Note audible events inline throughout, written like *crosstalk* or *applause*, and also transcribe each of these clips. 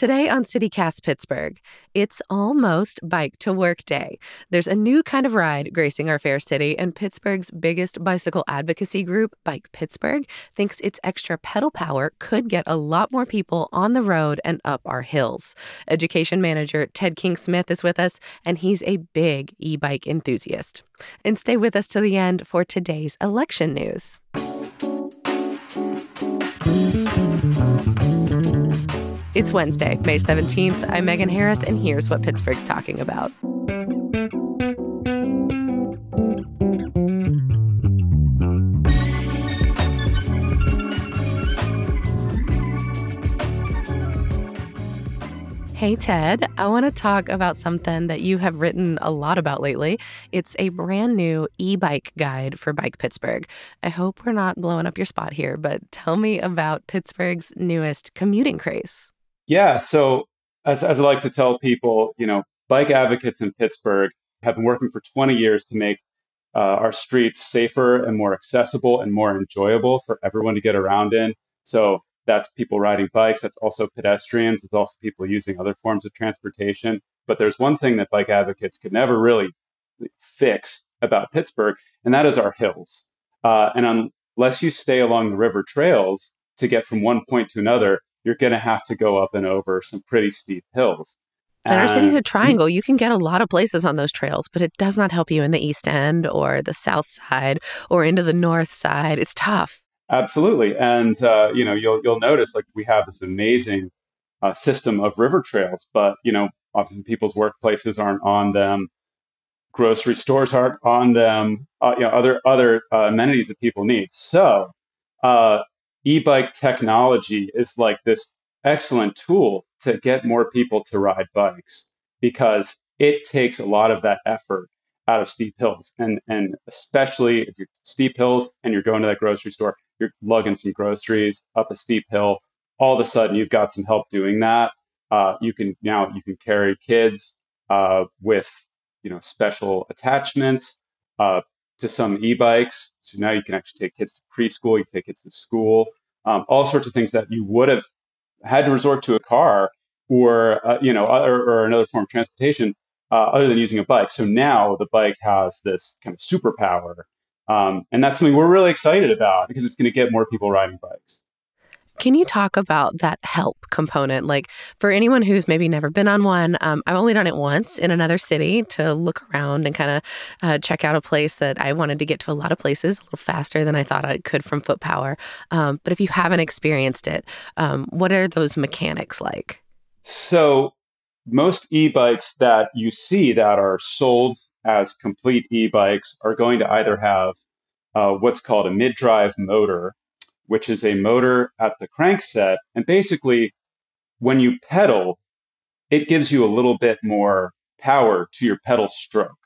Today on CityCast Pittsburgh, it's almost bike to work day. There's a new kind of ride gracing our fair city, and Pittsburgh's biggest bicycle advocacy group, Bike Pittsburgh, thinks its extra pedal power could get a lot more people on the road and up our hills. Education manager Ted King Smith is with us, and he's a big e bike enthusiast. And stay with us to the end for today's election news. It's Wednesday, May 17th. I'm Megan Harris, and here's what Pittsburgh's talking about. Hey, Ted, I want to talk about something that you have written a lot about lately. It's a brand new e bike guide for Bike Pittsburgh. I hope we're not blowing up your spot here, but tell me about Pittsburgh's newest commuting craze. Yeah. So as, as I like to tell people, you know, bike advocates in Pittsburgh have been working for 20 years to make uh, our streets safer and more accessible and more enjoyable for everyone to get around in. So that's people riding bikes. That's also pedestrians. It's also people using other forms of transportation. But there's one thing that bike advocates could never really fix about Pittsburgh, and that is our hills. Uh, and unless you stay along the river trails to get from one point to another, you're going to have to go up and over some pretty steep hills. And our city's a triangle. You can get a lot of places on those trails, but it does not help you in the East End or the South Side or into the North Side. It's tough. Absolutely, and uh, you know you'll you'll notice like we have this amazing uh, system of river trails, but you know often people's workplaces aren't on them, grocery stores aren't on them, uh, you know other other uh, amenities that people need. So uh, e-bike technology is like this excellent tool to get more people to ride bikes because it takes a lot of that effort out of steep hills. And and especially if you're steep hills and you're going to that grocery store you're lugging some groceries up a steep hill all of a sudden you've got some help doing that. Uh, you can now you can carry kids uh, with you know special attachments uh, to some e-bikes. So now you can actually take kids to preschool, you take kids to school, um, all sorts of things that you would have had to resort to a car or uh, you know or, or, another form of transportation uh, other than using a bike. So now the bike has this kind of superpower, um, and that's something we're really excited about because it's going to get more people riding bikes. Can you talk about that help component? Like for anyone who's maybe never been on one, um, I've only done it once in another city to look around and kind of uh, check out a place that I wanted to get to a lot of places a little faster than I thought I could from foot power. Um, but if you haven't experienced it, um, what are those mechanics like? So most e-bikes that you see that are sold as complete e-bikes are going to either have uh, what's called a mid-drive motor which is a motor at the crankset. And basically, when you pedal, it gives you a little bit more power to your pedal stroke.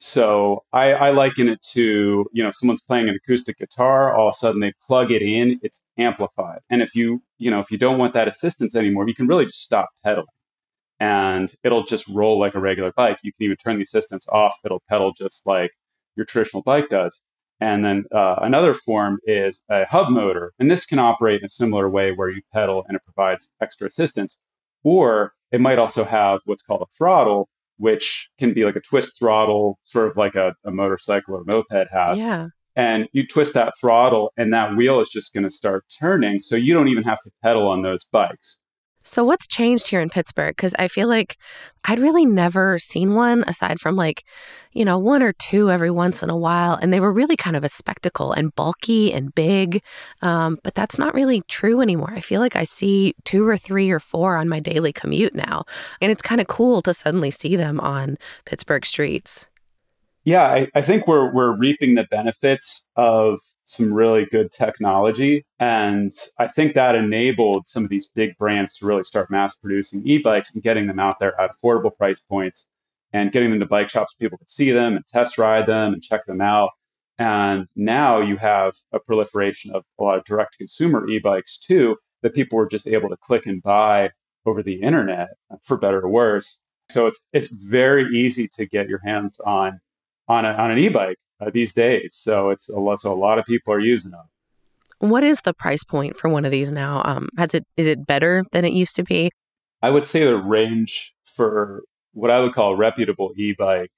So I, I, liken it to, you know, someone's playing an acoustic guitar, all of a sudden they plug it in, it's amplified. And if you, you know, if you don't want that assistance anymore, you can really just stop pedaling and it'll just roll like a regular bike. You can even turn the assistance off. It'll pedal just like your traditional bike does. And then uh, another form is a hub motor. And this can operate in a similar way where you pedal and it provides extra assistance. Or it might also have what's called a throttle, which can be like a twist throttle, sort of like a, a motorcycle or moped has. Yeah. And you twist that throttle, and that wheel is just going to start turning. So you don't even have to pedal on those bikes. So, what's changed here in Pittsburgh? Because I feel like I'd really never seen one aside from like, you know, one or two every once in a while. And they were really kind of a spectacle and bulky and big. Um, but that's not really true anymore. I feel like I see two or three or four on my daily commute now. And it's kind of cool to suddenly see them on Pittsburgh streets. Yeah, I, I think we're we're reaping the benefits of some really good technology. And I think that enabled some of these big brands to really start mass producing e-bikes and getting them out there at affordable price points and getting them to bike shops so people could see them and test ride them and check them out. And now you have a proliferation of a lot of direct consumer e-bikes too that people were just able to click and buy over the internet for better or worse. So it's it's very easy to get your hands on on, a, on an e-bike uh, these days. So it's a lot, so a lot of people are using them. What is the price point for one of these now? Um, has it is it better than it used to be? I would say the range for what I would call a reputable e-bike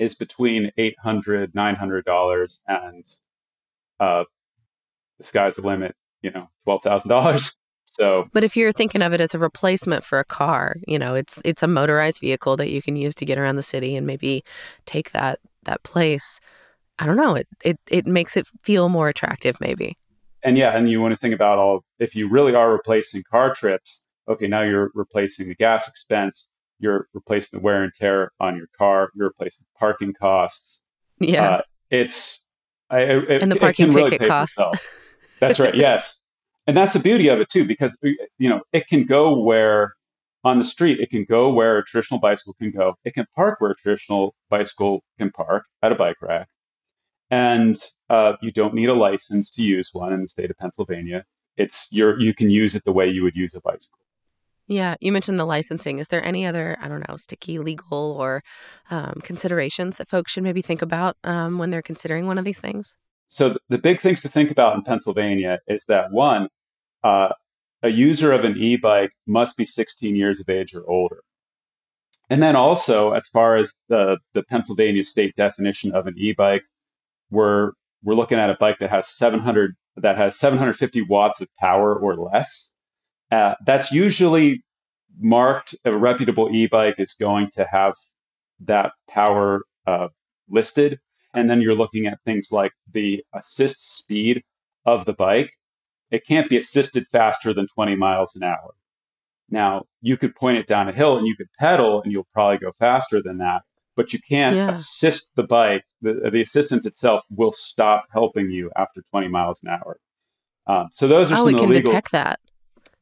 is between 800 $900 and uh, the sky's the limit, you know, $12,000. *laughs* So, but if you're thinking of it as a replacement for a car, you know, it's it's a motorized vehicle that you can use to get around the city and maybe take that that place. I don't know. It it it makes it feel more attractive, maybe. And yeah, and you want to think about all if you really are replacing car trips. Okay, now you're replacing the gas expense. You're replacing the wear and tear on your car. You're replacing parking costs. Yeah, uh, it's I, it, and the parking ticket really costs. That's right. *laughs* Yes, and that's the beauty of it too, because you know it can go where on the street it can go where a traditional bicycle can go. It can park where a traditional bicycle can park at a bike rack, and uh, you don't need a license to use one in the state of Pennsylvania. It's your you can use it the way you would use a bicycle. Yeah, you mentioned the licensing. Is there any other, I don't know, sticky legal or um, considerations that folks should maybe think about um, when they're considering one of these things? So the big things to think about in Pennsylvania is that one, uh, a user of an e-bike must be 16 years of age or older. And then also, as far as the, the Pennsylvania state definition of an e-bike, we're we're looking at a bike that has 700 that has 750 watts of power or less. Uh, that's usually marked. A reputable e-bike is going to have that power uh, listed and then you're looking at things like the assist speed of the bike. It can't be assisted faster than 20 miles an hour. Now, you could point it down a hill and you could pedal and you'll probably go faster than that, but you can't yeah. assist the bike. The, the assistance itself will stop helping you after 20 miles an hour. Um, so those are oh, some it of can detect that.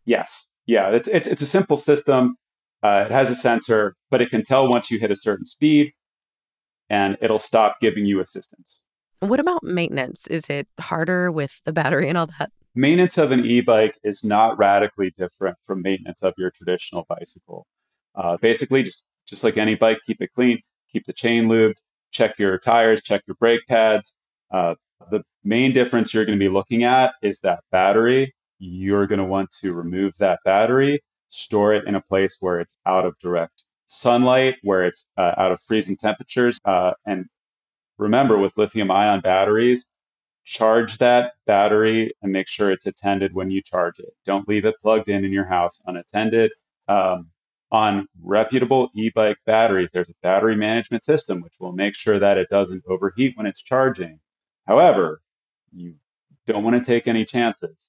Yes, yeah, it's it's it's a simple system. Uh, it has a sensor, but it can tell once you hit a certain speed and it'll stop giving you assistance. What about maintenance? Is it harder with the battery and all that? Maintenance of an e bike is not radically different from maintenance of your traditional bicycle. Uh, basically, just, just like any bike, keep it clean, keep the chain lubed, check your tires, check your brake pads. Uh, the main difference you're going to be looking at is that battery. You're going to want to remove that battery, store it in a place where it's out of direct sunlight where it's uh, out of freezing temperatures. Uh, and remember, with lithium ion batteries, charge that battery and make sure it's attended when you charge it. Don't leave it plugged in in your house unattended. Um, on reputable e-bike batteries, there's a battery management system which will make sure that it doesn't overheat when it's charging. However, you don't want to take any chances.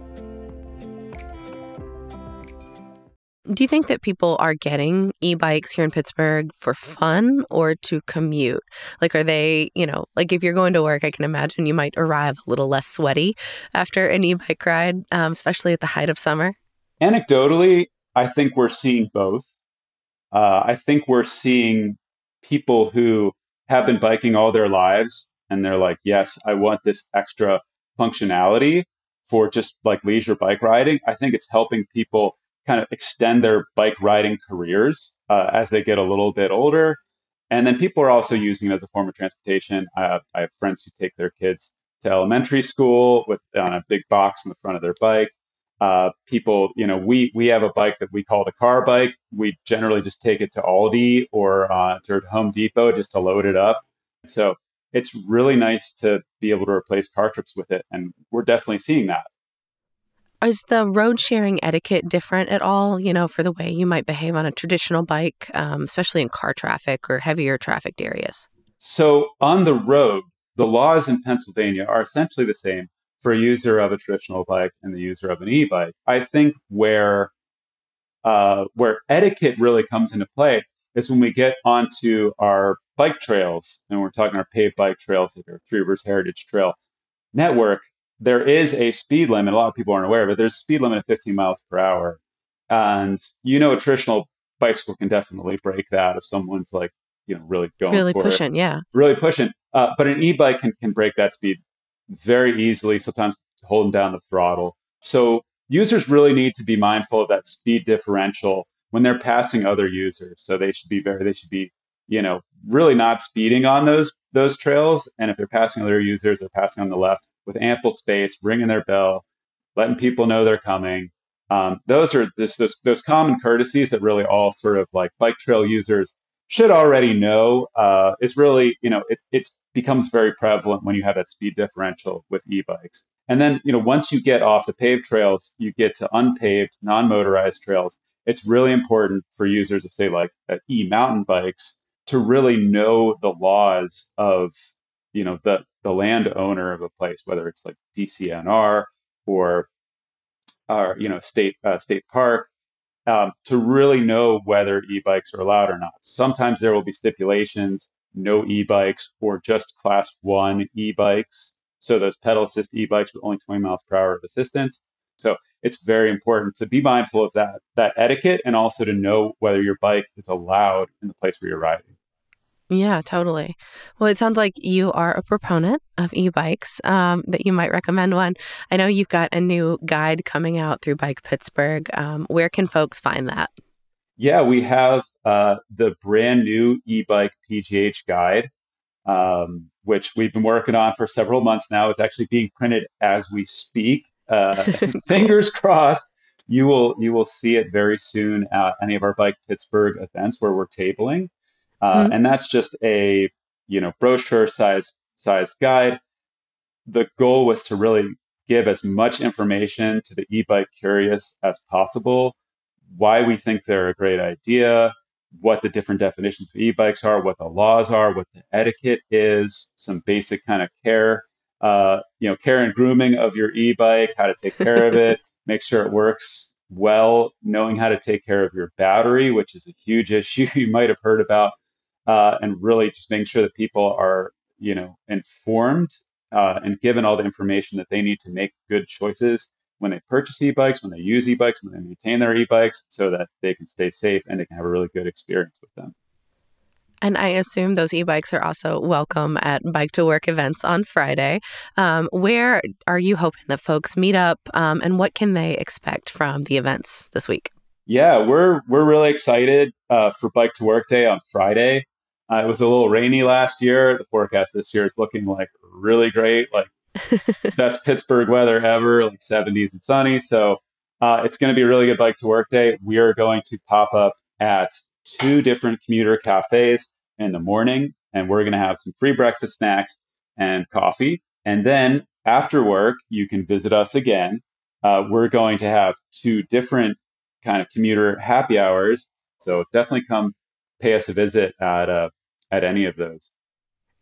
Do you think that people are getting e bikes here in Pittsburgh for fun or to commute? Like, are they, you know, like if you're going to work, I can imagine you might arrive a little less sweaty after an e bike ride, um, especially at the height of summer? Anecdotally, I think we're seeing both uh, I think we're seeing people who have been biking all their lives and they're like, yes, I want this extra functionality for just like leisure bike riding. I think it's helping people kind of extend their bike riding careers uh, as they get a little bit older. And then people are also using it as a form of transportation. I have, I have friends who take their kids to elementary school with on a big box in the front of their bike. uh, people, you know, we we have a bike that we call the car bike. We generally just take it to Aldi or uh, to Home Depot just to load it up. So it's really nice to be able to replace car trips with it, and we're definitely seeing that. Is the road sharing etiquette different at all, you know, for the way you might behave on a traditional bike, um, especially in car traffic or heavier trafficked areas? So on the road, the laws in Pennsylvania are essentially the same for a user of a traditional bike and the user of an e-bike. I think where uh, where etiquette really comes into play is when we get onto our bike trails, and we're talking our paved bike trails, like our Three Rivers Heritage Trail network. There is a speed limit. A lot of people aren't aware, but there's a speed limit of 15 miles per hour, and you know a traditional bicycle can definitely break that if someone's like you know really going really pushing, it, yeah, really pushing. Uh, but an e-bike can can break that speed very easily. Sometimes holding down the throttle. So users really need to be mindful of that speed differential when they're passing other users. So they should be very they should be you know really not speeding on those those trails. And if they're passing other users, they're passing on the left with ample space, ringing their bell, letting people know they're coming. Um, those are this, those, those common courtesies that really all sort of like bike trail users should already know uh, is really, you know, it it becomes very prevalent when you have that speed differential with e-bikes. And then, you know, once you get off the paved trails, you get to unpaved, non-motorized trails. It's really important for users of, say, like uh, e-mountain bikes to really know the laws of, you know, the the landowner of a place, whether it's like DCNR or, or you know, state uh, state park um, to really know whether e-bikes are allowed or not. Sometimes there will be stipulations, no e-bikes or just class one e-bikes. So those pedal assist e-bikes with only 20 miles per hour of assistance. So it's very important to be mindful of that that etiquette and also to know whether your bike is allowed in the place where you're riding. Yeah, totally. Well, it sounds like you are a proponent of e bikes, um, that you might recommend one. I know you've got a new guide coming out through Bike Pittsburgh. Um, where can folks find that? Yeah, we have uh, the brand new e bike PGH guide, um, which we've been working on for several months now. It's actually being printed as we speak. Uh, *laughs* fingers crossed. You will you will see it very soon at any of our Bike Pittsburgh events where we're tabling. Uh, mm-hmm. And that's just a you know brochure size size guide. The goal was to really give as much information to the e-bike curious as possible. Why we think they're a great idea, what the different definitions of e-bikes are, what the laws are, what the etiquette is, some basic kind of care, uh, you know, care and grooming of your e-bike, how to take care of it, *laughs* make sure it works well, knowing how to take care of your battery, which is a huge issue *laughs* you might have heard about uh, and really just making sure that people are, you know, informed uh, and given all the information that they need to make good choices when they purchase e-bikes, when they use e-bikes, when they maintain their e-bikes, so that they can stay safe and they can have a really good experience with them. And I assume those e-bikes are also welcome at Bike to Work events on Friday. Um, where are you hoping that folks meet up, um, and what can they expect from the events this week? Yeah, we're we're really excited uh, for Bike to Work Day on Friday. Uh, it was a little rainy last year. The forecast this year is looking like really great, like *laughs* best Pittsburgh weather ever, like 70s and sunny. So uh, it's going to be a really good bike to work day. We are going to pop up at two different commuter cafes in the morning, and we're going to have some free breakfast snacks and coffee. And then after work, you can visit us again. Uh, we're going to have two different kind of commuter happy hours. So definitely come pay us a visit at uh, at any of those.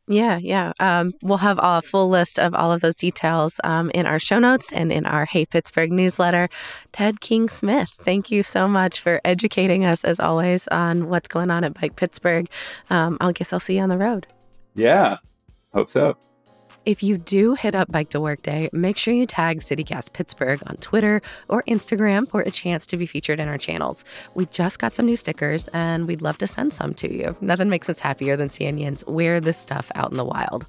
Yeah, yeah. Um, we'll have a full list of all of those details um, in our show notes and in our Hey Pittsburgh newsletter. Ted King Smith, thank you so much for educating us, as always, on what's going on at Bike Pittsburgh. Um, I guess I'll see you on the road. Yeah, hope so. If you do hit up Bike to Work Day, make sure you tag CityCast Pittsburgh on Twitter or Instagram for a chance to be featured in our channels. We just got some new stickers and we'd love to send some to you. Nothing makes us happier than seeing yins wear this stuff out in the wild.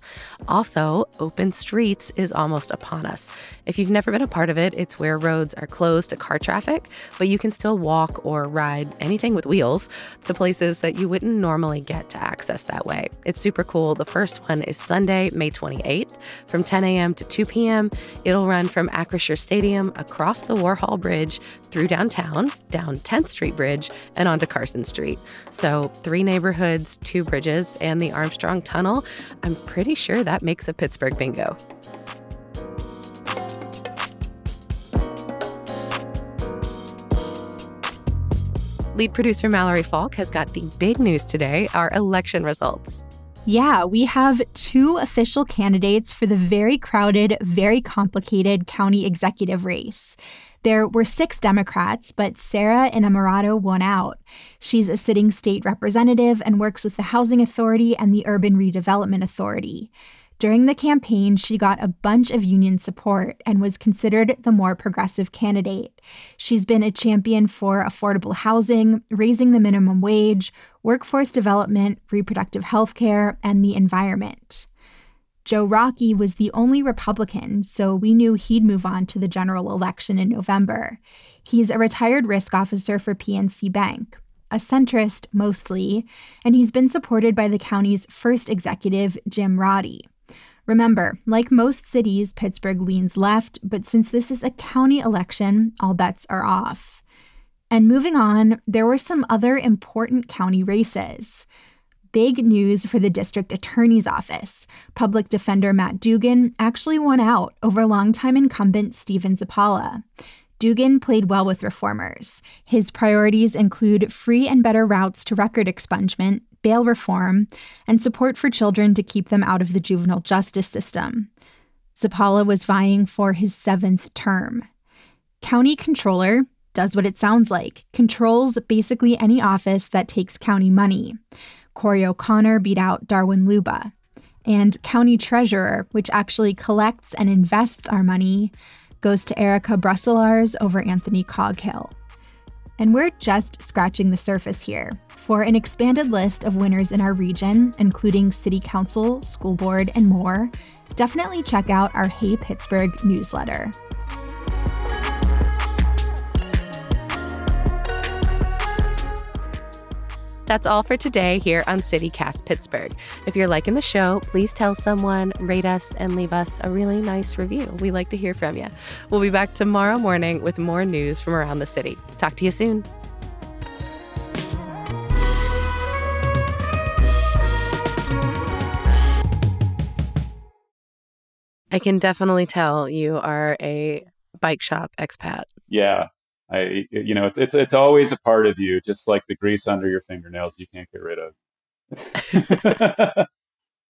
Also, Open Streets is almost upon us. If you've never been a part of it, it's where roads are closed to car traffic, but you can still walk or ride anything with wheels to places that you wouldn't normally get to access that way. It's super cool. The first one is Sunday, May 28th 8th from 10 a.m. to 2 p.m. It'll run from Acrisure Stadium across the Warhol Bridge through downtown, down 10th Street Bridge, and onto Carson Street. So, three neighborhoods, two bridges, and the Armstrong Tunnel. I'm pretty sure that makes a Pittsburgh bingo. Lead producer Mallory Falk has got the big news today our election results. Yeah, we have two official candidates for the very crowded, very complicated county executive race. There were six Democrats, but Sarah Innamorato won out. She's a sitting state representative and works with the Housing Authority and the Urban Redevelopment Authority. During the campaign, she got a bunch of union support and was considered the more progressive candidate. She's been a champion for affordable housing, raising the minimum wage, workforce development, reproductive health care, and the environment. Joe Rockey was the only Republican, so we knew he'd move on to the general election in November. He's a retired risk officer for PNC Bank, a centrist mostly, and he's been supported by the county's first executive, Jim Roddey. Remember, like most cities, Pittsburgh leans left, but since this is a county election, all bets are off. And moving on, there were some other important county races. Big news for the district attorney's office. Public defender Matt Dugan actually won out over longtime incumbent Stephen Zappala. Dugan played well with reformers. His priorities include free and better routes to record expungement, bail reform, and support for children to keep them out of the juvenile justice system. Zappala was vying for his seventh term. County controller does what it sounds like controls basically any office that takes county money. Corey O'Connor beat out Darwin Leuba. And county treasurer, which actually collects and invests our money, goes to Erica Brusselars over Anthony Coghill. And we're just scratching the surface here. For an expanded list of winners in our region, including City Council, School Board, and more, definitely check out our Hey Pittsburgh newsletter. That's all for today here on CityCast Pittsburgh. If you're liking the show, please tell someone, rate us, and leave us a really nice review. We like to hear from you. We'll be back tomorrow morning with more news from around the city. Talk to you soon. I can definitely tell you are a bike shop expat. Yeah, I, you know, it's it's it's always a part of you, just like the grease under your fingernails you can't get rid of. *laughs* *laughs*